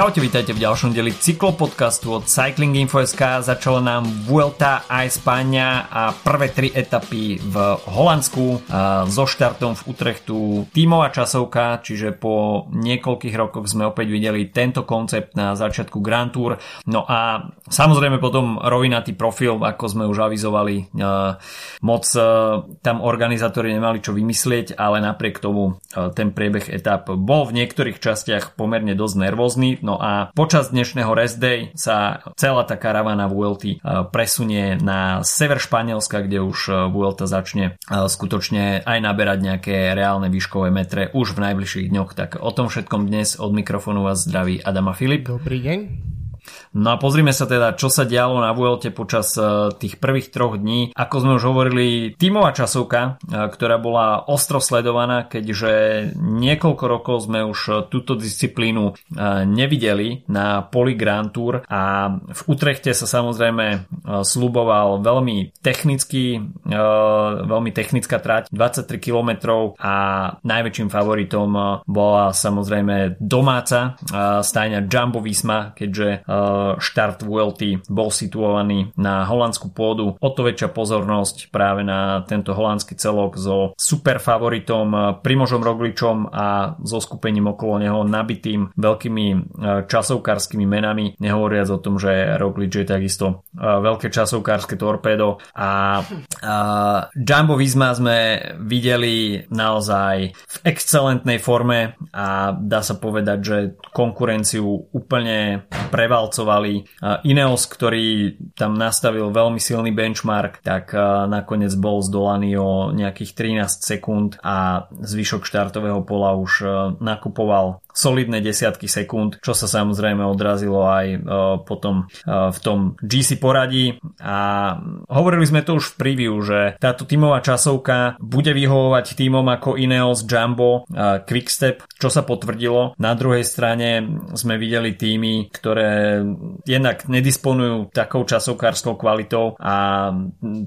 Čaute, vítajte v ďalšom deli cyklopodcastu od Cycling Info.sk. Začala nám Vuelta a Espania a prvé tri etapy v Holandsku so štartom v Utrechtu tímová časovka, čiže po niekoľkých rokoch sme opäť videli tento koncept na začiatku Grand Tour. No a samozrejme potom rovinatý profil, ako sme už avizovali, moc tam organizátori nemali čo vymyslieť, ale napriek tomu ten priebeh etap bol v niektorých častiach pomerne dosť nervózny No a počas dnešného rest day sa celá tá karavana VLT e, presunie na sever Španielska, kde už e, VLT začne e, skutočne aj naberať nejaké reálne výškové metre už v najbližších dňoch. Tak o tom všetkom dnes od mikrofónu vás zdraví Adama Filip. Dobrý deň. No a pozrime sa teda, čo sa dialo na Vuelte počas e, tých prvých troch dní. Ako sme už hovorili, tímová časovka, e, ktorá bola ostro sledovaná, keďže niekoľko rokov sme už e, túto disciplínu nevideli na Poli Grand Tour a v Utrechte sa samozrejme sluboval veľmi technický, veľmi technická trať, 23 km a najväčším favoritom bola samozrejme domáca stajňa Jumbo Visma, keďže štart VLT bol situovaný na holandskú pôdu. O to väčšia pozornosť práve na tento holandský celok so super favoritom Primožom Rogličom a so skupením okolo neho nabitým veľkými e, časovkárskymi menami, nehovoriac o tom, že Roglič je takisto veľké časovkárske torpédo a, a Jumbo Visma sme videli naozaj v excelentnej forme a dá sa povedať, že konkurenciu úplne prevalcoval pracovali. Ineos, ktorý tam nastavil veľmi silný benchmark, tak nakoniec bol zdolaný o nejakých 13 sekúnd a zvyšok štartového pola už nakupoval solidné desiatky sekúnd, čo sa samozrejme odrazilo aj uh, potom uh, v tom GC poradí a hovorili sme to už v preview, že táto tímová časovka bude vyhovovať tímom ako Ineos, Jumbo, uh, Quickstep, čo sa potvrdilo. Na druhej strane sme videli týmy, ktoré jednak nedisponujú takou časovkárskou kvalitou a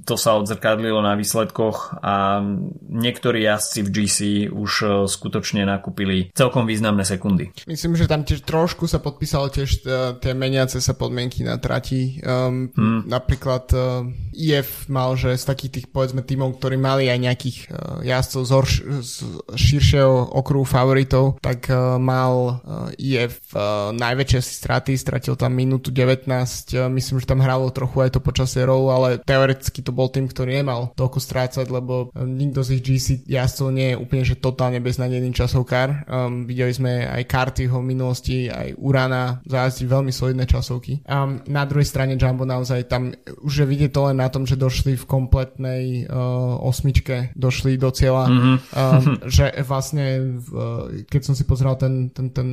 to sa odzrkadlilo na výsledkoch a niektorí jazdci v GC už skutočne nakúpili celkom významné sekundy. Myslím, že tam tiež trošku sa podpísalo tiež e, tie meniace sa podmienky na trati. Um, hmm. Napríklad uh, e, IF mal, že z takých tých povedzme tímov, ktorí mali aj nejakých uh, jazdcov z, horš- z širšieho okruhu favoritov, tak uh, mal uh, IF uh, najväčšie straty, stratil tam minútu 19, uh, myslím, že tam hralo trochu aj to počasie rolu, ale teoreticky to bol tým, ktorý nemal toľko strácať, lebo nikto z ich GC jazdcov nie je úplne že totálne beznadejný časovkár. Um, videli sme aj Cartyho v minulosti, aj Urana, zájazdi veľmi solidné časovky. A na druhej strane Jumbo naozaj tam už je vidieť to len na tom, že došli v kompletnej uh, osmičke, došli do cieľa, mm-hmm. um, že vlastne uh, keď som si pozrel ten, ten, ten,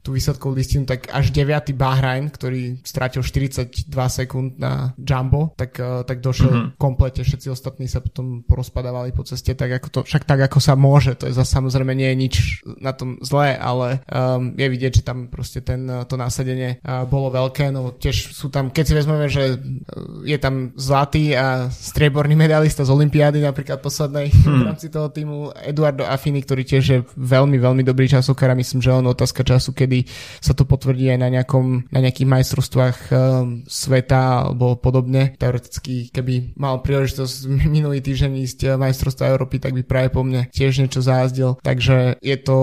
tú výsledkovú listinu, tak až 9. Bahrain, ktorý stratil 42 sekúnd na Jumbo, tak, uh, tak došiel mm-hmm. komplete, všetci ostatní sa potom porozpadávali po ceste, tak ako to, však tak ako sa môže, to je zase samozrejme nie je nič na tom zlé, ale um, je vidieť, že tam proste ten, to násadenie uh, bolo veľké, no tiež sú tam, keď si vezmeme, že uh, je tam zlatý a strieborný medalista z Olympiády napríklad poslednej hmm. v rámci toho týmu Eduardo Affini, ktorý tiež je veľmi, veľmi dobrý časokár a myslím, že on otázka času, kedy sa to potvrdí aj na, nejakom, na nejakých majstrovstvách um, sveta alebo podobne. Teoreticky, keby mal príležitosť minulý týždeň ísť majstrovstva Európy, tak by práve po mne tiež niečo zázdil. Takže je to,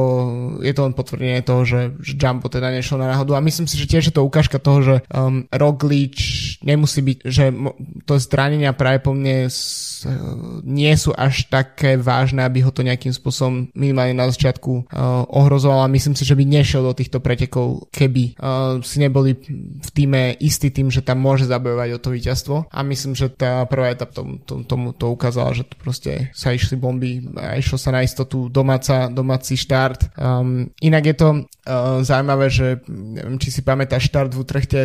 je to len potvrdenie potvrdenie toho, že, že Jumbo teda nešlo na náhodu. A myslím si, že tiež je to ukážka toho, že um, Roglič nemusí byť, že to zranenia práve po mne s, uh, nie sú až také vážne, aby ho to nejakým spôsobom minimálne na začiatku uh, ohrozovalo. A myslím si, že by nešiel do týchto pretekov, keby uh, si neboli v týme istý tým, že tam môže zabojovať o to víťazstvo. A myslím, že tá prvá etapa tomu, tomu, tomu to ukázala, že to proste sa išli bomby a išlo sa na istotu domáca, domáci štart. Um, inak je to uh, zaujímavé, že neviem, či si pamätáš štart v Utrechte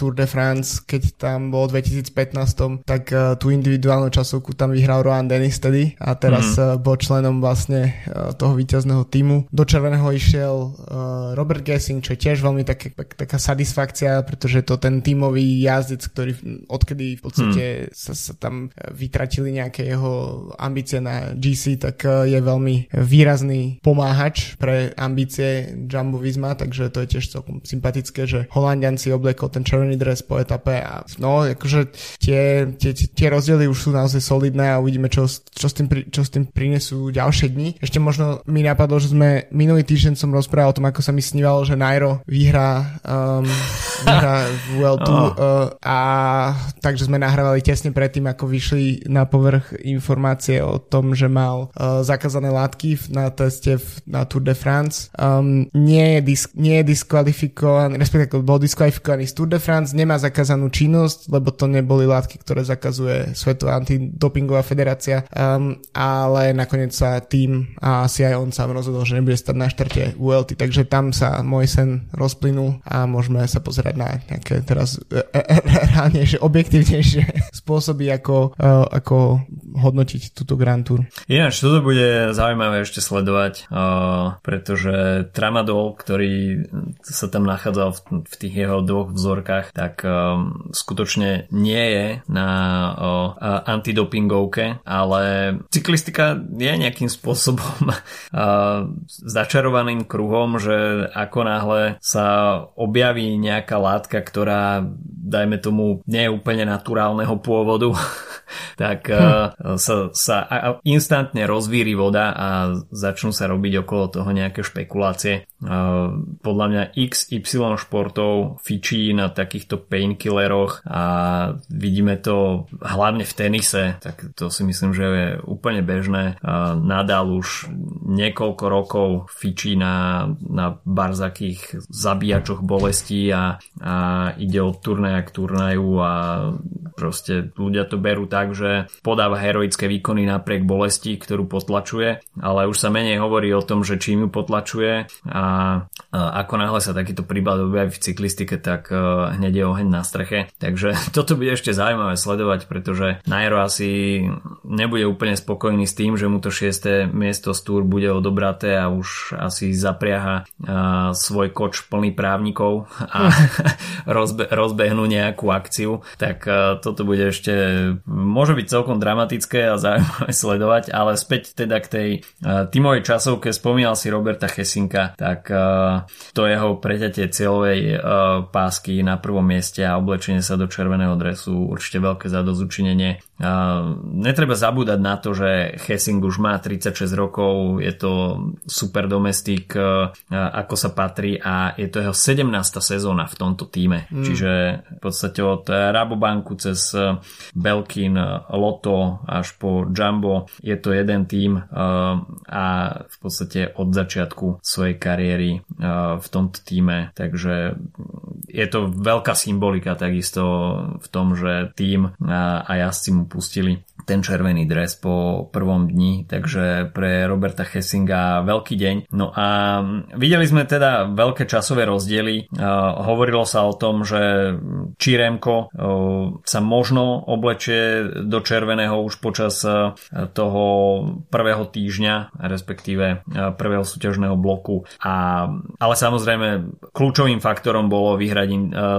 Tour de France, keď tam bol v 2015, tak uh, tú individuálnu časovku tam vyhral Rohan Dennis tedy a teraz mm. uh, bol členom vlastne uh, toho víťazného týmu. Do červeného išiel uh, Robert Gessing, čo je tiež veľmi tak, tak, taká satisfakcia, pretože to ten tímový jazdec, ktorý odkedy v podstate mm. sa, sa tam vytratili nejaké jeho ambície na GC, tak uh, je veľmi výrazný pomáhač pre ambície Jumbo Visma, takže to je tiež celkom sympatické, že Holandian si oblekol ten červený dres po etape a no, akože tie, tie, tie rozdiely už sú naozaj solidné a uvidíme, čo, čo, s tým, čo s tým prinesú ďalšie dni. Ešte možno mi napadlo, že sme minulý týždeň som rozprával o tom, ako sa mi snívalo, že Nairo vyhrá, um, World Tour oh. uh, a takže sme nahrávali tesne predtým, ako vyšli na povrch informácie o tom, že mal uh, zakázané látky na teste v, na Tour de France. Um, nie, je disk, nie je diskvalifikovaný, respektíve bol diskvalifikovaný z Tour de France, nemá zakázanú činnosť, lebo to neboli látky, ktoré zakazuje Svetová antidopingová federácia, um, ale nakoniec sa tým a asi aj on sám rozhodol, že nebude stať na štarte ULT, takže tam sa môj sen rozplynul a môžeme sa pozerať na nejaké teraz e, e, e, reálnejšie, objektívnejšie spôsoby, ako, ako hodnotiť túto Grand Tour. Ináč, toto bude zaujímavé ešte sledovať, pretože Tramadol, ktorý sa tam nachádzal v, tých jeho dvoch vzorkách, tak skutočne nie je na antidopingovke, ale cyklistika je nejakým spôsobom začarovaným kruhom, že ako náhle sa objaví nejaká látka, ktorá dajme tomu nie je úplne naturálneho pôvodu, tak hm. sa, sa instantne rozvíri voda a začnú sa robiť okolo toho nejaké špekulácie. Podľa mňa XY športov fičí na takýchto painkilleroch a vidíme to hlavne v tenise, tak to si myslím, že je úplne bežné. Nadal už niekoľko rokov fičí na, na barzakých zabíjačoch bolestí a, a ide od turnaja k turnaju a proste ľudia to berú tak, že podáva heroické výkony napriek bolesti, ktorú potlačuje, ale už sa menej hovorí o tom, že čím ju potlačuje a ako náhle sa takýto prípad objaví v cyklistike, tak e, hneď je oheň na streche. Takže toto bude ešte zaujímavé sledovať, pretože Nairo asi nebude úplne spokojný s tým, že mu to 6. miesto z Tour bude odobraté a už asi zapriaha svoj koč plný právnikov a rozbe- rozbehnú nejakú akciu. Tak e, toto bude ešte môže byť celkom dramatické a zaujímavé sledovať, ale späť teda k tej tímovej časovke spomínal si Roberta Chesinka, tak uh, to jeho preťatie cieľovej uh, pásky na prvom mieste a oblečenie sa do červeného dresu určite veľké zadozučinenie. Uh, netreba zabúdať na to, že Hessing už má 36 rokov, je to super domestik, uh, ako sa patrí a je to jeho 17. sezóna v tomto týme. Mm. Čiže v podstate od Rabobanku cez Belkin, Loto až po Jumbo. Je to jeden uh, a v podstate od začiatku svojej kariéry v tomto týme. Takže je to veľká symbolika takisto v tom, že tým a jazdci mu pustili ten červený dres po prvom dni, takže pre Roberta Hessinga veľký deň. No a videli sme teda veľké časové rozdiely. Hovorilo sa o tom, že Čiremko sa možno oblečie do červeného už počas toho prvého týždňa, respektíve prvého súťažného bloku. A, ale samozrejme kľúčovým faktorom bolo vyhrať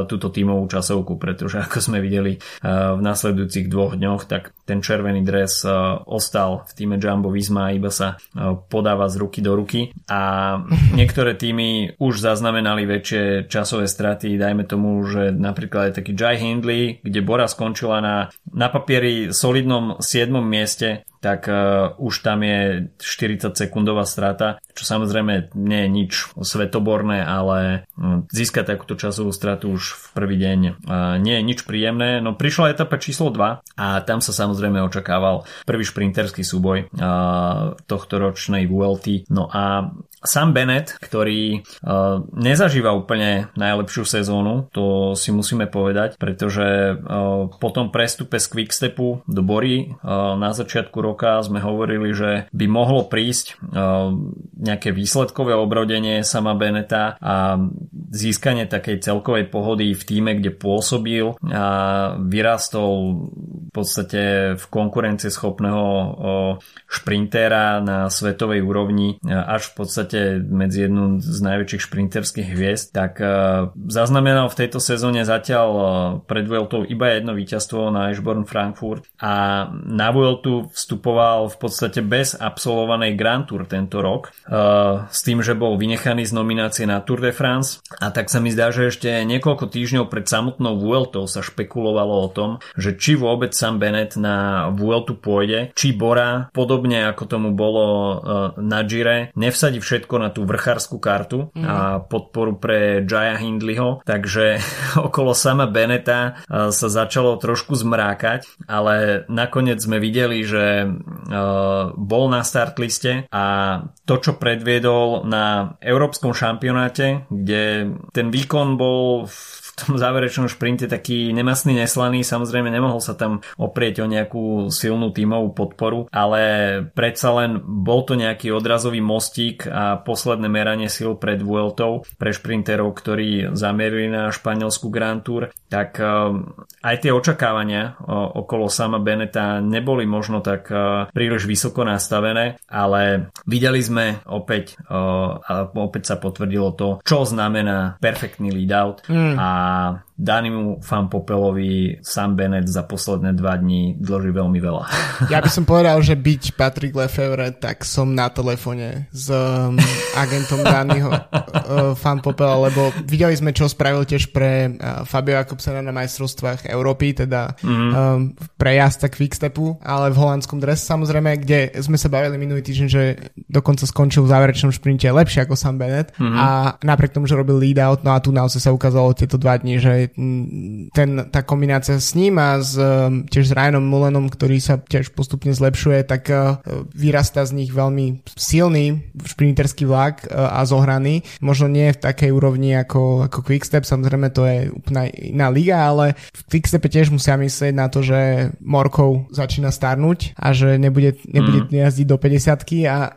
túto tímovú časovku, pretože ako sme videli v nasledujúcich dvoch dňoch, tak ten červený dres e, ostal v týme Jumbo Visma iba sa e, podáva z ruky do ruky a niektoré týmy už zaznamenali väčšie časové straty, dajme tomu, že napríklad je taký Jai Hindley, kde Bora skončila na, na papieri solidnom 7. mieste tak uh, už tam je 40 sekundová strata, čo samozrejme nie je nič svetoborné, ale uh, získať takúto časovú stratu už v prvý deň uh, nie je nič príjemné. No prišla etapa číslo 2 a tam sa samozrejme samozrejme očakával prvý šprinterský súboj tohto ročnej VLT. No a sam Bennett, ktorý nezažíva úplne najlepšiu sezónu, to si musíme povedať, pretože po tom prestupe z Quickstepu do Bory na začiatku roka sme hovorili, že by mohlo prísť nejaké výsledkové obrodenie sama Beneta a získanie takej celkovej pohody v týme, kde pôsobil a vyrastol podstate v konkurencieschopného šprintéra na svetovej úrovni až v podstate medzi jednu z najväčších šprinterských hviezd, tak zaznamenal v tejto sezóne zatiaľ pred Vueltou iba jedno víťazstvo na Eschborn Frankfurt a na Vueltu vstupoval v podstate bez absolvovanej Grand Tour tento rok s tým, že bol vynechaný z nominácie na Tour de France. A tak sa mi zdá, že ešte niekoľko týždňov pred samotnou Vueltou sa špekulovalo o tom, že či vôbec Sam Bennett na Vueltu pôjde, či Bora, podobne ako tomu bolo uh, na Gire, nevsadí všetko na tú vrchárskú kartu mm. a podporu pre Jaya Hindleyho, takže okolo sama Beneta uh, sa začalo trošku zmrákať, ale nakoniec sme videli, že uh, bol na start liste a to, čo predviedol na Európskom šampionáte, kde ten výkon bol v tom záverečnom šprinte taký nemastný, neslaný. Samozrejme nemohol sa tam oprieť o nejakú silnú tímovú podporu, ale predsa len bol to nejaký odrazový mostík a posledné meranie sil pred Vueltou pre šprinterov, ktorí zamierili na španielskú Grand Tour, tak eh, aj tie očakávania eh, okolo sama Beneta neboli možno tak eh, príliš vysoko nastavené, ale videli sme opäť, a opäť sa potvrdilo to, čo znamená perfektný lead out mm. a Um, Danimu Popelovi Sam Bennett za posledné dva dní dlží veľmi veľa. Ja by som povedal, že byť Patrick Lefevre, tak som na telefone s um, agentom Daniho uh, Popela, lebo videli sme, čo spravil tiež pre uh, Fabio Jakobsena na majstrovstvách Európy, teda mm-hmm. um, pre jazda Quickstepu, ale v holandskom drese samozrejme, kde sme sa bavili minulý týždeň, že dokonca skončil v záverečnom šprinte lepšie ako Sam Bennett mm-hmm. a napriek tomu, že robil lead out, no a tu naozaj sa ukázalo tieto dva dní, že ten, tá kombinácia s ním a s, um, tiež s Ryanom Mullenom, ktorý sa tiež postupne zlepšuje, tak uh, vyrastá z nich veľmi silný šprinterský vlak uh, a zohraný. Možno nie v takej úrovni ako, ako Quickstep, samozrejme to je úplná iná liga, ale v Quickstepe tiež musia myslieť na to, že Morkov začína starnúť a že nebude, nebude mm. jazdiť do 50 a uh,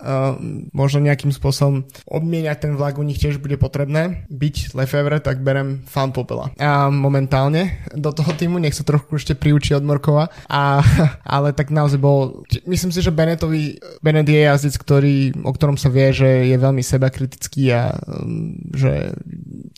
možno nejakým spôsobom obmieniať ten vlak u nich tiež bude potrebné. Byť Lefevre, tak berem fan Popela a momentálne do toho týmu, nech sa trošku ešte priučí od Morkova, a, ale tak naozaj bol, myslím si, že Benetovi, Benet je jazdec, ktorý, o ktorom sa vie, že je veľmi seba kritický a um, že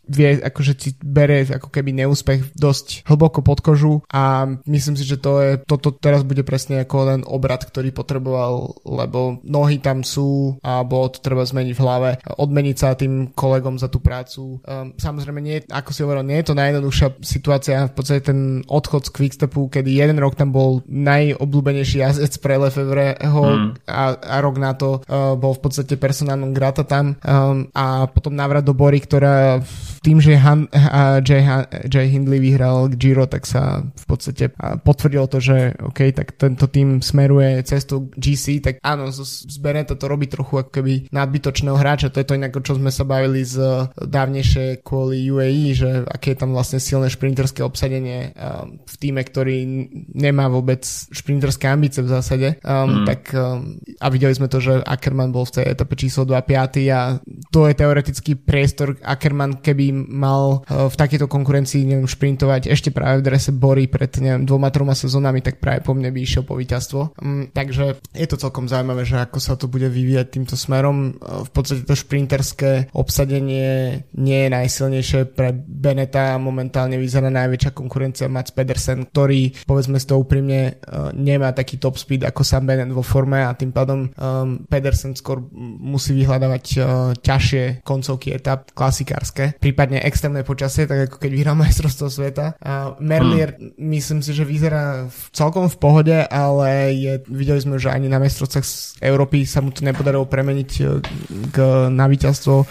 vie, akože si bere ako keby neúspech dosť hlboko pod kožu a myslím si, že to je, toto teraz bude presne ako len obrad, ktorý potreboval, lebo nohy tam sú a bolo to treba zmeniť v hlave, odmeniť sa tým kolegom za tú prácu. Um, samozrejme, nie, ako si hovoril, nie je to najjednoduchšia situácia, v podstate ten odchod z Quickstepu, kedy jeden rok tam bol najobľúbenejší jazdec pre Lefevreho mm. a, a rok na to uh, bol v podstate personálnom grata tam um, a potom návrat do Bory, ktorá tým, že Han, uh, Jay, Han, Jay Hindley vyhral Giro, tak sa v podstate potvrdilo to, že OK, tak tento tým smeruje cestu GC, tak áno, z, Beneta to robí trochu ako keby nadbytočného hráča, to je to inak, čo sme sa bavili z dávnejšie kvôli UAE, že aké je tam vlastne silné šprinterské obsadenie um, v týme, ktorý nemá vôbec šprinterské ambície v zásade, um, mm. tak um, a videli sme to, že Ackerman bol v tej etape číslo 2 5 a to je teoretický priestor Ackerman, keby mal uh, v takejto konkurencii neviem, šprintovať ešte práve v drese Bory pred neviem, dvoma, troma sezónami, tak práve po mne by išiel po víťazstvo. Um, takže je to celkom zaujímavé, že ako sa to bude vyvíjať týmto smerom. Uh, v podstate to šprinterské obsadenie nie je najsilnejšie pre Beneta. Momentálne vyzerá najväčšia konkurencia Mats Pedersen, ktorý, povedzme si to úprimne, uh, nemá taký top speed ako Sam Bennett vo forme a tým pádom um, Pedersen skôr musí vyhľadávať uh, ťažšie koncovky etap klasikárske. Prípadne extrémne počasie, tak ako keď vyhral majstrovstvo sveta. A Merlier hmm. myslím si, že vyzerá v, celkom v pohode, ale je, videli sme, že ani na majstrovstvách z Európy sa mu to nepodarilo premeniť e, k, na víťazstvo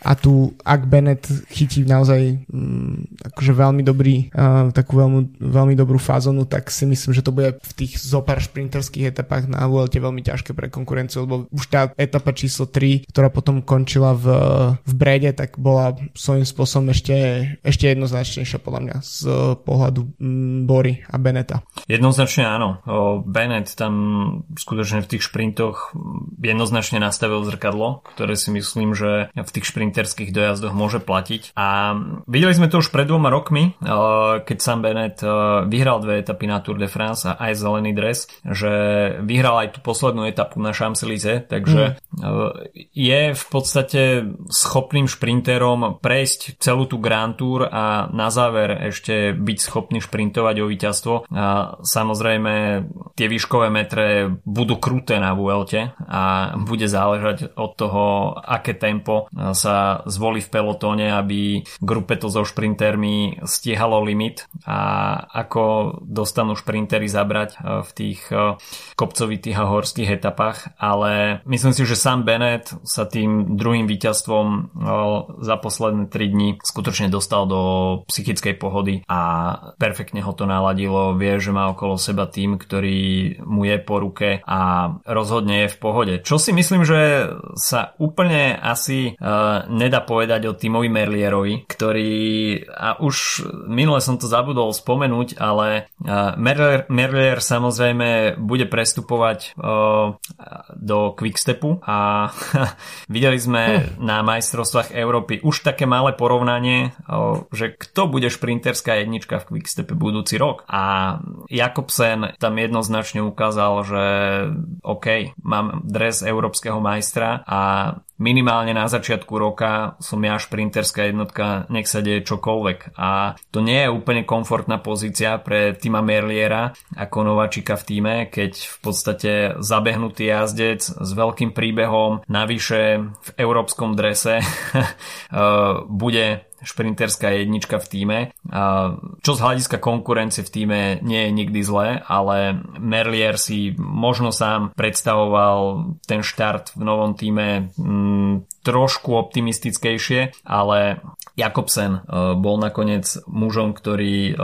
a tu ak Bennett chytí naozaj um, akože veľmi dobrý, uh, takú veľmi, veľmi dobrú fázonu, tak si myslím, že to bude v tých zopár šprinterských etapách na VLT veľmi ťažké pre konkurenciu, lebo už tá etapa číslo 3, ktorá potom končila v, v Brede, tak bola svojím spôsobom ešte, ešte jednoznačnejšia podľa mňa z pohľadu mm, Bory a Beneta. Jednoznačne áno. O, Bennett tam skutočne v tých šprintoch jednoznačne nastavil zrkadlo, ktoré si myslím, že v tých šprinterských dojazdoch môže platiť. A videli sme to už pred dvoma rokmi, keď Sam Bennett vyhral dve etapy na Tour de France a aj zelený dres, že vyhral aj tú poslednú etapu na Champs-Élysées, takže mm. je v podstate schopným šprinterom prejsť celú tú Grand Tour a na záver ešte byť schopný šprintovať o víťazstvo. A samozrejme tie výškové metre budú kruté na Vuelte a bude záležať od toho, aké tempo sa zvolí v pelotóne, aby grupe so šprintermi stiehalo limit a ako dostanú šprintery zabrať v tých kopcovitých a horských etapách, ale myslím si, že sám Bennett sa tým druhým víťazstvom za posledné 3 dní skutočne dostal do psychickej pohody a perfektne ho to naladilo, vie, že má okolo seba tým, ktorý mu je po ruke a rozhodne je v pohode. Čo si myslím, že sa úplne asi nedá povedať o Timovi Merlierovi, ktorý a už minule som to zabudol spomenúť, ale Merlier, Merlier samozrejme bude prestupovať do Quickstepu a videli sme hm. na majstrovstvách Európy už také malé porovnanie, že kto bude šprinterská jednička v Quickstepe budúci rok. A Jakobsen tam jednoznačne ukázal, že OK, mám dres európskeho majstra a minimálne na začiatku roka som ja šprinterská jednotka, nech sa deje čokoľvek. A to nie je úplne komfortná pozícia pre Tima Merliera ako nováčika v týme, keď v podstate zabehnutý jazdec s veľkým príbehom, navyše v európskom drese bude šprinterská jednička v týme. Čo z hľadiska konkurencie v týme nie je nikdy zlé, ale Merlier si možno sám predstavoval ten štart v novom týme mm, trošku optimistickejšie, ale Jakobsen e, bol nakoniec mužom, ktorý e,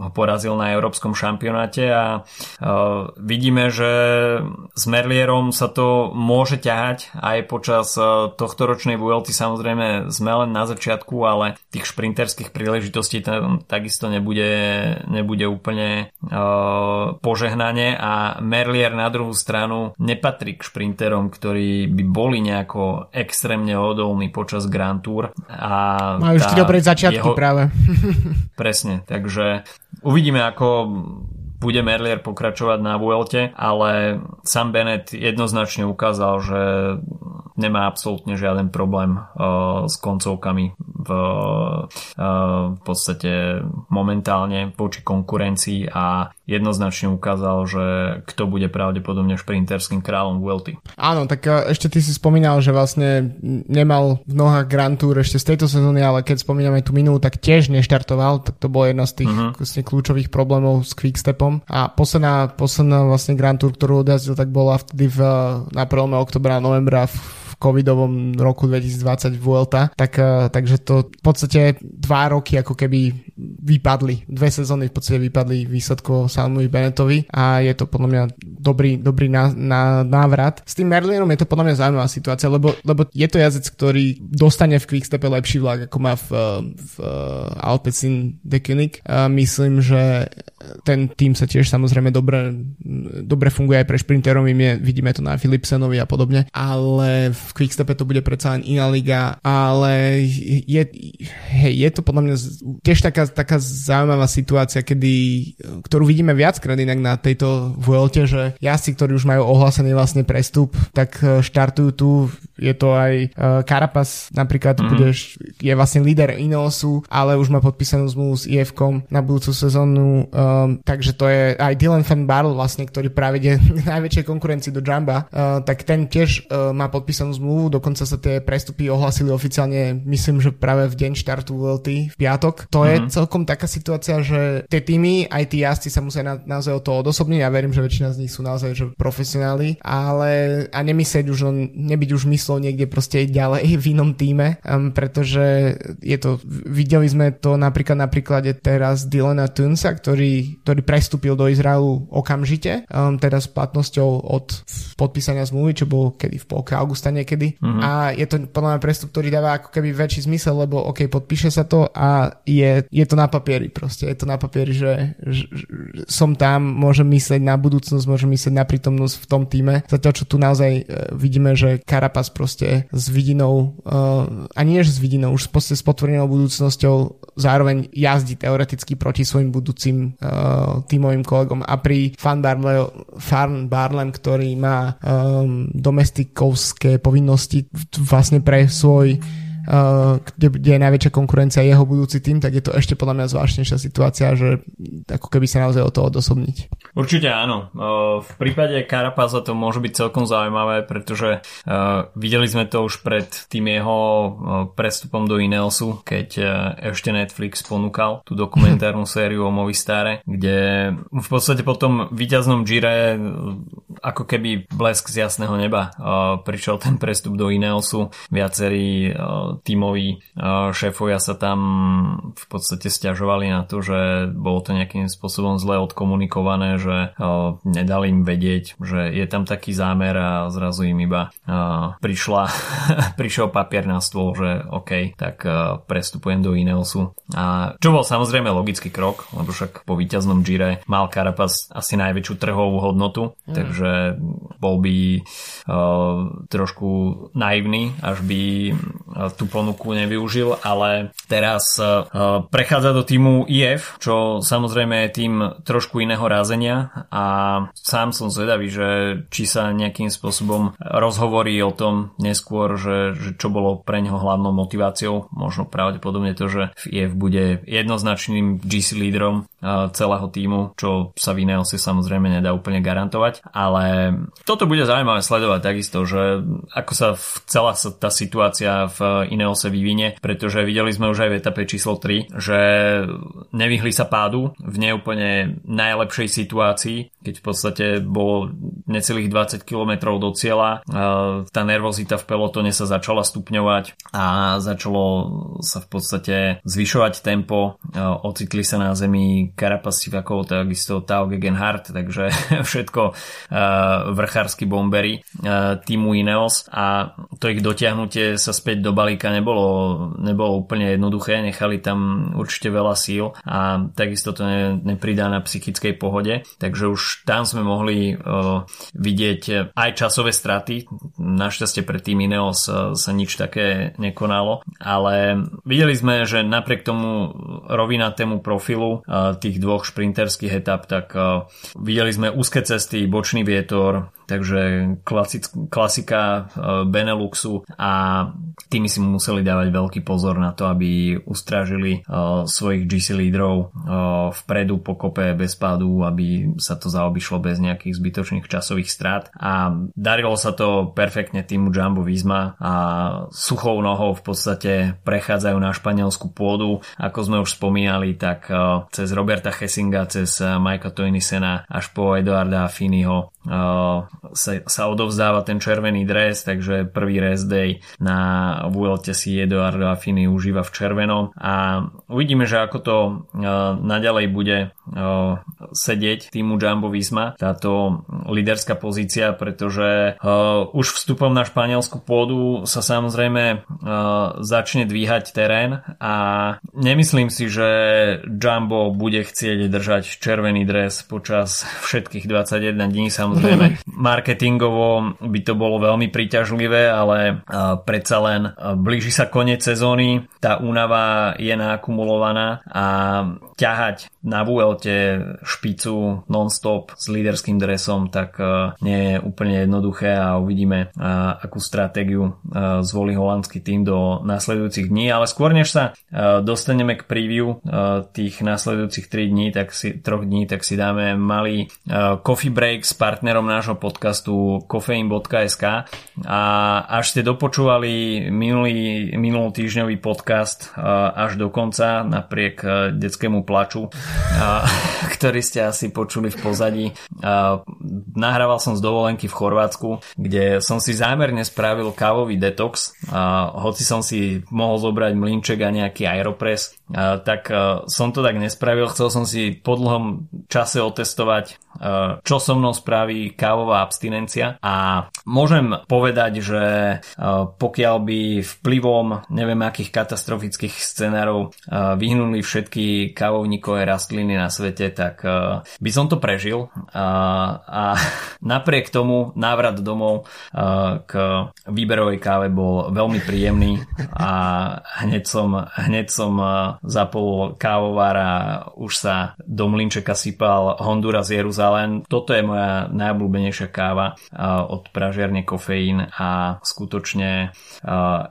ho porazil na európskom šampionáte a e, vidíme, že s Merlierom sa to môže ťahať aj počas tohto ročnej VLT samozrejme sme len na začiatku, ale tých šprinterských príležitostí tam takisto nebude, nebude úplne požehnanie a Merlier na druhú stranu nepatrí k šprinterom, ktorí by boli nejako extrémne odolní počas Grand Tour a majú vždy dobré začiatky jeho... práve. Presne, takže uvidíme, ako bude Merlier pokračovať na Vuelte, ale sam Bennett jednoznačne ukázal, že nemá absolútne žiaden problém uh, s koncovkami v, uh, v podstate momentálne voči konkurencii a jednoznačne ukázal, že kto bude pravdepodobne šprinterským kráľom Vuelty. Áno, tak uh, ešte ty si spomínal, že vlastne nemal v nohách Grand Tour ešte z tejto sezóny, ale keď spomíname tú minulú, tak tiež neštartoval, tak to bolo jedna z tých uh-huh. vlastne kľúčových problémov s Quickstepom. A posledná, posledná vlastne Grand Tour, ktorú odjazdil, tak bola vtedy v, na 1. oktobra a novembra v covidovom roku 2020 Vuelta, tak, eh, takže to v podstate dva roky ako keby vypadli, dve sezóny v podstate vypadli výsledko Salmovi Benetovi a je to podľa mňa dobrý, dobrý ná, ná, návrat. S tým Merlierom je to podľa mňa zaujímavá situácia, lebo, lebo je to jazdec, ktorý dostane v Quickstepe lepší vlak, ako má v, v eh, Alpecin de König. A myslím, že ten tým sa tiež samozrejme dobre, dobre funguje aj pre šprinterov, vidíme to na Philipsenovi a podobne, ale v Quickstepe to bude predsa len iná liga, ale je, hej, je to podľa mňa tiež taká, taká zaujímavá situácia, kedy, ktorú vidíme viackrát inak na tejto Vuelte, že jazdci, ktorí už majú ohlásený vlastne prestup, tak e, štartujú tu, je to aj uh, Carapaz napríklad, mm-hmm. budeš, je vlastne líder Ineosu, ale už má podpísanú zmluvu s if na budúcu sezónu uh, Um, takže to je aj Dylan Van Barrel vlastne, ktorý práve ide najväčšej konkurencii do Jamba, uh, tak ten tiež uh, má podpísanú zmluvu, dokonca sa tie prestupy ohlasili oficiálne, myslím, že práve v deň štartu VLT v piatok. To mm-hmm. je mhm. celkom taká situácia, že tie týmy, aj tí jazdci sa musia na, naozaj o to odosobniť. Ja verím, že väčšina z nich sú naozaj že profesionáli, ale a nemyslieť už, nebyť už zmyslov niekde proste ďalej v inom týme, um, pretože je to, videli sme to napríklad na príklade teraz Dylana Tunsa, ktorý, ktorý prestúpil do Izraelu okamžite, um, teda s platnosťou od podpísania zmluvy, čo bolo kedy v polke augusta niekedy. Uh-huh. A je to podľa mňa prestup, ktorý dáva ako keby väčší zmysel, lebo ok, podpíše sa to a je, je to na papieri proste, je to na papieri, že, že, že som tam, môžem myslieť na budúcnosť, môžem myslieť na prítomnosť v tom týme. Zatiaľ, čo tu naozaj uh, vidíme, že Karapas proste s vidinou, uh, a nie že s vidinou, už proste s potvrdenou budúcnosťou zároveň jazdí teoreticky proti svojim budúcim uh, tímovým kolegom a pri Fan Barlem, ktorý má um, domestikovské povinnosti vlastne pre svoj kde, kde je najväčšia konkurencia jeho budúci tým, tak je to ešte podľa mňa zvláštnejšia situácia, že ako keby sa naozaj o to odosobniť. Určite áno. Uh, v prípade Karapaza to môže byť celkom zaujímavé, pretože uh, videli sme to už pred tým jeho prestupom do Ineosu, keď ešte Netflix ponúkal tú dokumentárnu sériu o Movistare, kde v podstate po tom víťaznom Gire ako keby blesk z jasného neba prišiel ten prestup do Ineosu. Viacerí tímoví šéfovia sa tam v podstate stiažovali na to, že bolo to nejakým spôsobom zle odkomunikované, že nedali im vedieť, že je tam taký zámer a zrazu im iba prišla, prišiel papier na stôl, že OK, tak prestupujem do Ineosu. A čo bol samozrejme logický krok, lebo však po víťaznom Gire mal Carapaz asi najväčšiu trhovú hodnotu, mm. takže bol by trošku naivný, až by tú tú ponuku nevyužil, ale teraz uh, prechádza do týmu IF, čo samozrejme je tým trošku iného rázenia a sám som zvedavý, že či sa nejakým spôsobom rozhovorí o tom neskôr, že, že čo bolo pre neho hlavnou motiváciou. Možno pravdepodobne to, že v IF bude jednoznačným GC lídrom uh, celého týmu, čo sa v Ineose samozrejme nedá úplne garantovať, ale toto bude zaujímavé sledovať takisto, že ako sa celá tá situácia v Ineose vyvinie, pretože videli sme už aj v etape číslo 3, že nevyhli sa pádu v neúplne najlepšej situácii, keď v podstate bolo necelých 20 km do cieľa. Tá nervozita v pelotone sa začala stupňovať a začalo sa v podstate zvyšovať tempo. Ocitli sa na zemi Carapaz Sivakov, takisto Tao Gegenhardt, takže všetko vrchársky bombery týmu Ineos a to ich dotiahnutie sa späť do balíka nebolo, nebolo úplne jednoduché, nechali tam určite veľa síl a takisto to ne, nepridá na psychickej pohode, takže už tam sme mohli uh, vidieť aj časové straty, našťastie pre tým Ineos sa nič také nekonalo, ale videli sme, že napriek tomu rovinatému profilu uh, tých dvoch šprinterských etap, tak uh, videli sme úzke cesty, bočný vietor, takže klasic, klasika uh, Beneluxu a tými si museli dávať veľký pozor na to, aby ustrážili uh, svojich GC lídrov uh, vpredu po kope bez pádu, aby sa to zaobišlo bez nejakých zbytočných časových strát a darilo sa to perfektne týmu Jumbo Visma a suchou nohou v podstate prechádzajú na španielskú pôdu. Ako sme už spomínali, tak cez Roberta Hessinga, cez Mikea Toinisena až po Eduarda Finiho sa, sa odovzdáva ten červený dres, takže prvý rest day na Vuelte si Eduardo Affini užíva v červenom a uvidíme, že ako to uh, naďalej bude uh, sedieť týmu Jumbo Visma, táto líderská pozícia, pretože uh, už vstupom na španielsku pôdu sa samozrejme začne dvíhať terén a nemyslím si, že Jumbo bude chcieť držať červený dres počas všetkých 21 dní. Samozrejme, marketingovo by to bolo veľmi príťažlivé, ale predsa len blíži sa koniec sezóny, tá únava je naakumulovaná a ťahať na Vuelte špicu non-stop s líderským dresom, tak e, nie je úplne jednoduché a uvidíme, e, akú stratégiu e, zvolí holandský tým do nasledujúcich dní, ale skôr než sa dostaneme k preview tých nasledujúcich 3 dní, tak si, troch dní, tak si dáme malý coffee break s partnerom nášho podcastu kofein.sk a až ste dopočúvali minulý týždňový podcast až do konca napriek detskému plaču, ktorý ste asi počuli v pozadí. Nahrával som z dovolenky v Chorvátsku, kde som si zámerne spravil kávový detox. Hoci som si mohol zobrať mlinček a nejaký aeropress, tak som to tak nespravil. Chcel som si po dlhom čase otestovať, čo so mnou spraví kávová abstinencia a môžem povedať, že pokiaľ by vplyvom neviem akých katastrofických scenárov vyhnuli všetky kávovníkové rastliny na svete, tak by som to prežil a, a napriek tomu návrat domov k výberovej káve bol veľmi príjemný a hneď som, hneď som zapol kávovár a už sa do mlinčeka sypal Honduras Jeruzalém. Toto je moja najobľúbenejšia káva od pražiarne kofeín a skutočne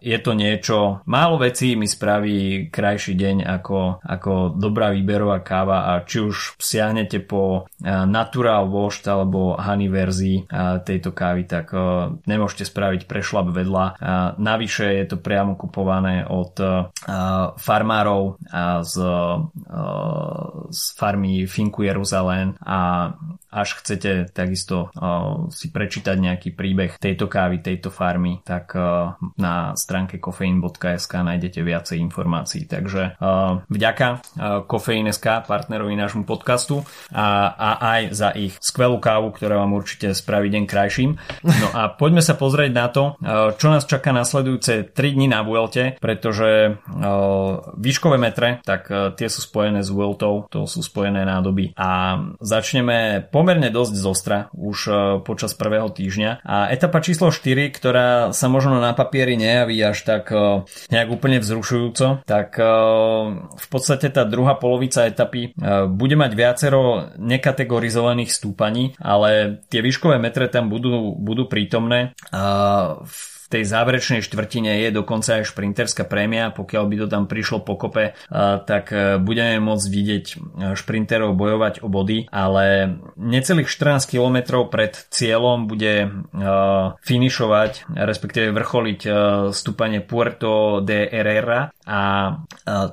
je to niečo, málo vecí mi spraví krajší deň ako, ako dobrá výberová káva a či už siahnete po natural washed alebo honey verzii tejto kávy, tak nemôžete spraviť prešlap vedľa. Navyše je to priamo kupované od farmárov z, z farmy Finku Jeruzalén a až chcete takisto uh, si prečítať nejaký príbeh tejto kávy, tejto farmy, tak uh, na stránke kofeín.sk nájdete viacej informácií. Takže vďaka Kofeín.sk, partnerovi nášmu podcastu a, a aj za ich skvelú kávu, ktorá vám určite spraví deň krajším. No a poďme sa pozrieť na to, čo nás čaká nasledujúce 3 dni na Vuelte, pretože výškové metre, tak uh, tie sú spojené s Vueltou, to sú spojené nádoby a začneme po pomerne dosť zostra už e, počas prvého týždňa. A etapa číslo 4, ktorá sa možno na papieri nejaví až tak e, nejak úplne vzrušujúco, tak e, v podstate tá druhá polovica etapy bude mať viacero nekategorizovaných stúpaní, ale tie výškové metre tam budú, budú prítomné. V tej záverečnej štvrtine je dokonca aj šprinterská prémia, pokiaľ by to tam prišlo pokope, tak e, budeme môcť vidieť e, šprinterov bojovať o body, ale necelých 14 km pred cieľom bude finišovať, respektíve vrcholiť stúpanie Puerto de Herrera. A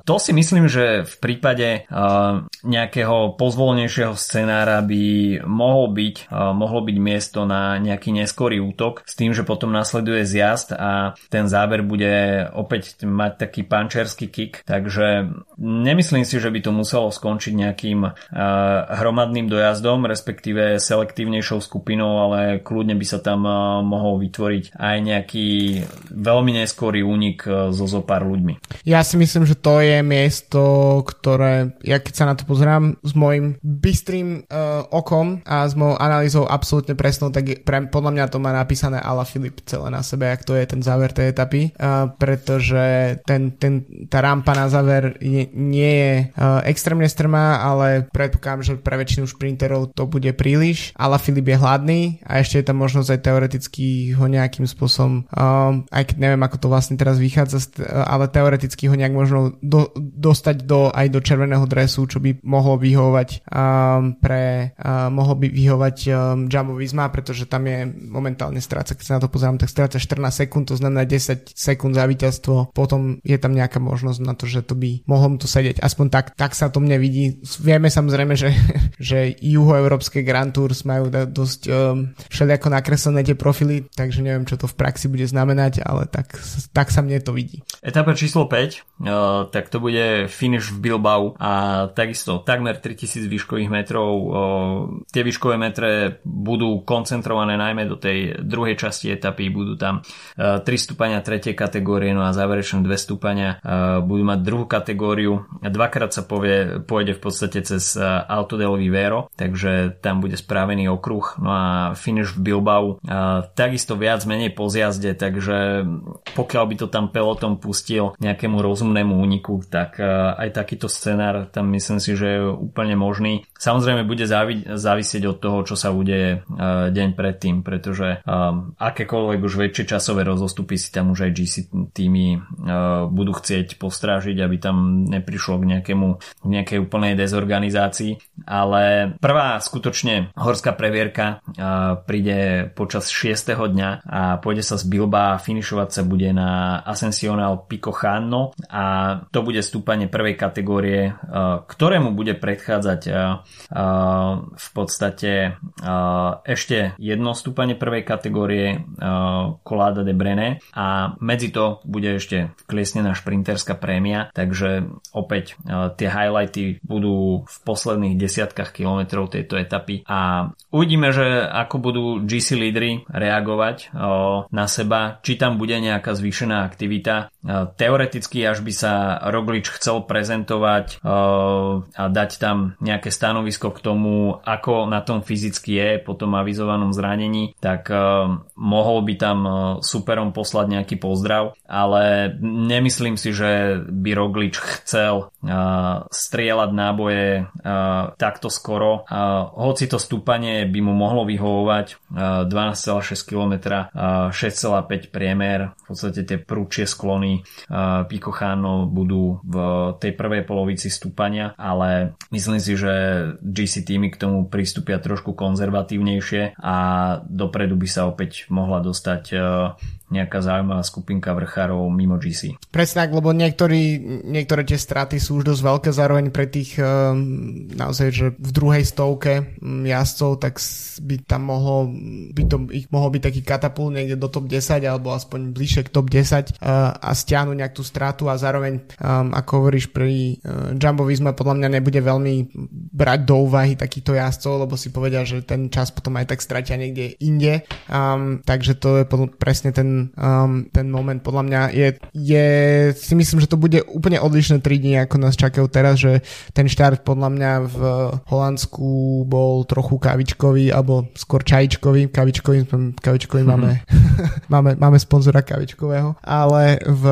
to si myslím, že v prípade nejakého pozvolnejšieho scenára by mohol byť, mohlo byť miesto na nejaký neskorý útok s tým, že potom nasleduje zjazd jazd a ten záver bude opäť mať taký pančerský kick, takže nemyslím si, že by to muselo skončiť nejakým hromadným dojazdom, respektíve selektívnejšou skupinou, ale kľudne by sa tam mohol vytvoriť aj nejaký veľmi neskorý únik so zo pár ľuďmi. Ja si myslím, že to je miesto, ktoré, ja keď sa na to pozerám s môjim bystrým uh, okom a s mojou analýzou absolútne presnou, tak je, pre, podľa mňa to má napísané Ala Filip celé na sebe, jak to je ten záver tej etapy, pretože ten, ten, tá rampa na záver je, nie je uh, extrémne strmá, ale predpokladám, že pre väčšinu šprinterov to bude príliš. Ale Filip je hladný a ešte je tam možnosť aj teoreticky ho nejakým spôsobom, aj keď neviem, ako to vlastne teraz vychádza, ale teoreticky ho nejak možno do, dostať do, aj do červeného dresu, čo by mohlo vyhovať um, pre, uh, mohlo by vyhovať um, Jumbo Visma, pretože tam je momentálne stráca, keď sa na to pozerám, tak stráca 14 sekúnd, to znamená 10 sekúnd za víťazstvo, potom je tam nejaká možnosť na to, že to by mohlo mu to sedieť. Aspoň tak, tak sa to mne vidí. Vieme samozrejme, že, že juhoeurópske Grand Tours majú dosť um, všelijako nakreslené tie profily, takže neviem, čo to v praxi bude znamenať, ale tak, tak sa mne to vidí. Etapa číslo 5, uh, tak to bude finish v Bilbao a takisto takmer 3000 výškových metrov. Uh, tie výškové metre budú koncentrované najmä do tej druhej časti etapy, budú tam 3 stupania tretej kategórie, no a záverečné 2 stupania budú mať druhú kategóriu. Dvakrát sa povie, pôjde v podstate cez Alto del Vivero, takže tam bude správený okruh, no a finish v Bilbao. Takisto viac menej po zjazde, takže pokiaľ by to tam peloton pustil nejakému rozumnému úniku, tak aj takýto scenár tam myslím si, že je úplne možný. Samozrejme bude závi- závisieť od toho, čo sa udeje deň predtým, pretože akékoľvek už väčšie čas časové rozostupy si tam už aj GC týmy budú chcieť postrážiť, aby tam neprišlo k nejakému, nejakej úplnej dezorganizácii. Ale prvá skutočne horská previerka príde počas 6. dňa a pôjde sa z Bilba finišovať sa bude na Ascensional Pico Chano a to bude stúpanie prvej kategórie, ktorému bude predchádzať v podstate ešte jedno stúpanie prvej kategórie Colada de Brene a medzi to bude ešte vkliesnená šprinterská prémia, takže opäť tie highlighty budú v posledných desiatkách kilometrov tejto etapy a uvidíme, že ako budú GC lídry reagovať na seba, či tam bude nejaká zvýšená aktivita. Teoreticky, až by sa Roglič chcel prezentovať a dať tam nejaké stanovisko k tomu, ako na tom fyzicky je po tom avizovanom zranení, tak mohol by tam superom poslať nejaký pozdrav, ale nemyslím si, že by Roglič chcel strieľať náboje takto skoro. Hoci to stúpanie by mu mohlo vyhovovať 12,6 km, 6,5 priemer, v podstate tie prúčie sklony Picochánov budú v tej prvej polovici stúpania, ale myslím si, že GC týmy k tomu pristúpia trošku konzervatívnejšie a dopredu by sa opäť mohla dostať now nejaká zaujímavá skupinka vrchárov mimo GC. Presne tak, lebo niektorí, niektoré tie straty sú už dosť veľké zároveň pre tých um, naozaj, že v druhej stovke um, jazdcov, tak by tam mohlo by to, ich mohol byť taký katapult niekde do top 10 alebo aspoň bližšie k top 10 uh, a stiahnuť nejak tú stratu a zároveň um, ako hovoríš pri uh, Jumbo Visma podľa mňa nebude veľmi brať do úvahy takýchto jazdcov, lebo si povedia, že ten čas potom aj tak stratia niekde inde. Um, takže to je presne ten um, ten moment. Podľa mňa je, je, si myslím, že to bude úplne odlišné 3 dní, ako nás čakajú teraz, že ten štart podľa mňa v Holandsku bol trochu kavičkový, alebo skôr čajčkový, kavičkový, kavičkový mm-hmm. máme, máme, máme sponzora kavičkového, ale v,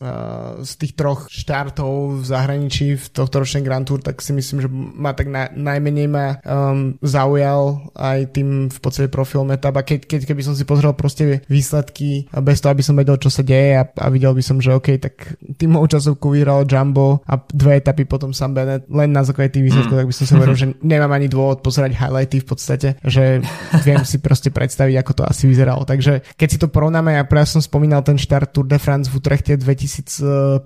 uh, z tých troch štartov v zahraničí v tohto ročnej Grand Tour, tak si myslím, že ma tak na, najmenej ma um, zaujal aj tým v podstate profilom etap a keď, keď, keby som si pozrel proste výsledky bez toho, aby som vedel, čo sa deje a, a videl by som, že OK, tak tímovú časovku vyhral Jumbo a dve etapy potom Sam Bennett len na základe tých výsledkov, mm. tak by som si hovoril, že nemám ani dôvod pozerať highlighty v podstate, že viem si proste predstaviť, ako to asi vyzeralo. Takže keď si to porovnáme, ja práve som spomínal ten štart Tour de France v Utrechte 2015,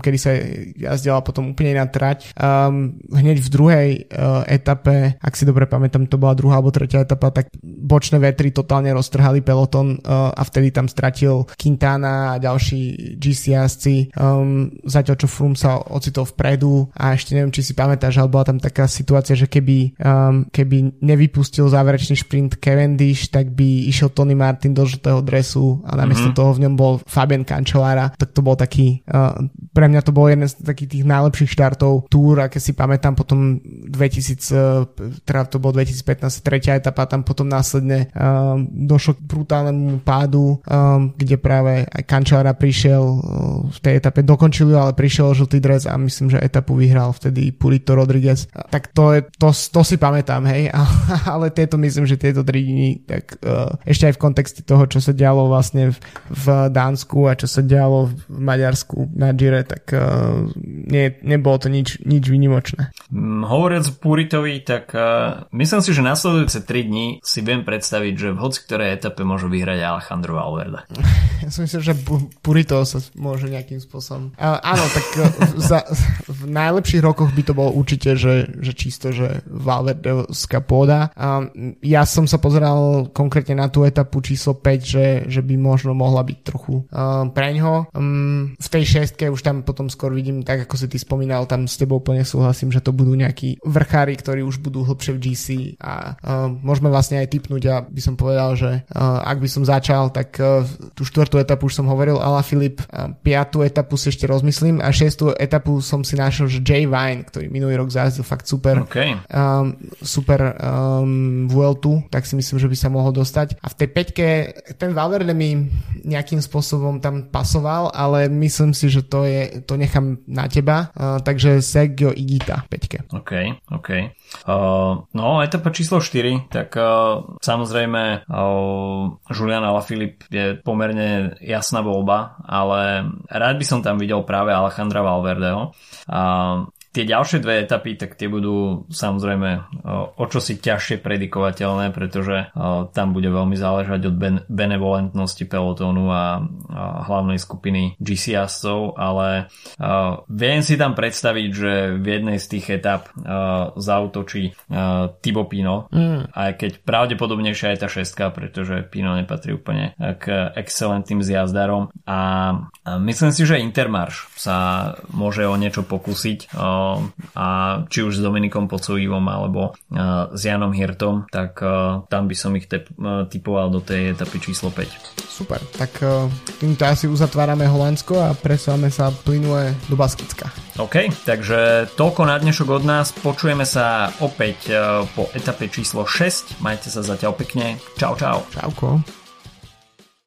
kedy sa jazdila potom úplne iná trať. Um, hneď v druhej uh, etape, ak si dobre pamätám, to bola druhá alebo tretia etapa, tak bočné vetry totálne roztrhali peloton uh, a vtedy tam stratil Quintana a ďalší GC jazdci, um, zatiaľ čo Froome sa ocitol vpredu a ešte neviem, či si pamätáš, ale bola tam taká situácia, že keby, um, keby nevypustil záverečný šprint Cavendish, tak by išiel Tony Martin do žltého dresu a namiesto mm-hmm. toho v ňom bol Fabian Cancellara, tak to bol taký, uh, pre mňa to bol jeden z takých tých najlepších štartov túr, a keď si pamätám potom 2000, uh, teda to bol 2015, tretia etapa, tam potom následne um, došlo k brutálnemu pádu um, um, kde práve aj Kančára prišiel uh, v tej etape, dokončil ju, ale prišiel žltý dres a myslím, že etapu vyhral vtedy Purito Rodriguez. Tak to, je, to, to si pamätám, hej, ale tieto myslím, že tieto tri dní, tak uh, ešte aj v kontexte toho, čo sa dialo vlastne v, v Dánsku a čo sa dialo v Maďarsku na Gire, tak uh, nie, nebolo to nič, nič výnimočné. Hovoriac Puritovi, tak uh, myslím si, že nasledujúce 3 dní si viem predstaviť, že v hoci ktorej etape môžu vyhrať Alejandro Valverde. Ja som myslel, že Purito sa môže nejakým spôsobom. A, áno, tak e, za, v najlepších rokoch by to bolo určite, že, že čisto, že Valverdevská pôda. A ja som sa pozeral konkrétne na tú etapu číslo 5, že, že by možno mohla byť trochu uh, preňho. Um, v tej šestke už tam potom skôr vidím, tak ako si ty spomínal, tam s tebou úplne súhlasím, že to budú nejakí vrchári, ktorí už budú hlbšie v GC a uh, môžeme vlastne aj typnúť a by som povedal, že uh, ak by som začal, tak uh, tú štvrtú etapu už som hovoril, Ala Filip, piatú etapu si ešte rozmyslím a šiestú etapu som si našiel, že Jay Vine, ktorý minulý rok zajazdil fakt super, okay. um, super um, Vueltu, tak si myslím, že by sa mohol dostať. A v tej peťke ten Valverde mi nejakým spôsobom tam pasoval, ale myslím si, že to je, to nechám na teba, uh, takže Sergio Igita peťke. OK, OK. No, etapa číslo 4, tak samozrejme Julian Alaphilippe je pomerne jasná voľba, ale rád by som tam videl práve Alejandra Valverdeho. Tie ďalšie dve etapy, tak tie budú samozrejme o čosi ťažšie predikovateľné, pretože tam bude veľmi záležať od benevolentnosti pelotónu a hlavnej skupiny GC jazdcov, ale viem si tam predstaviť, že v jednej z tých etap zautočí Tibo Pino, mm. aj keď pravdepodobnejšia je tá šestka, pretože Pino nepatrí úplne k excelentným zjazdarom a myslím si, že Intermarš sa môže o niečo pokúsiť a či už s Dominikom Pocovivom alebo s Janom Hirtom, tak tam by som ich typoval do tej etapy číslo 5. Super, tak týmto asi uzatvárame Holandsko a presúvame sa plynule do Baskicka. OK, takže toľko na dnešok od nás. Počujeme sa opäť po etape číslo 6. Majte sa zatiaľ pekne. Čau, čau. Čauko.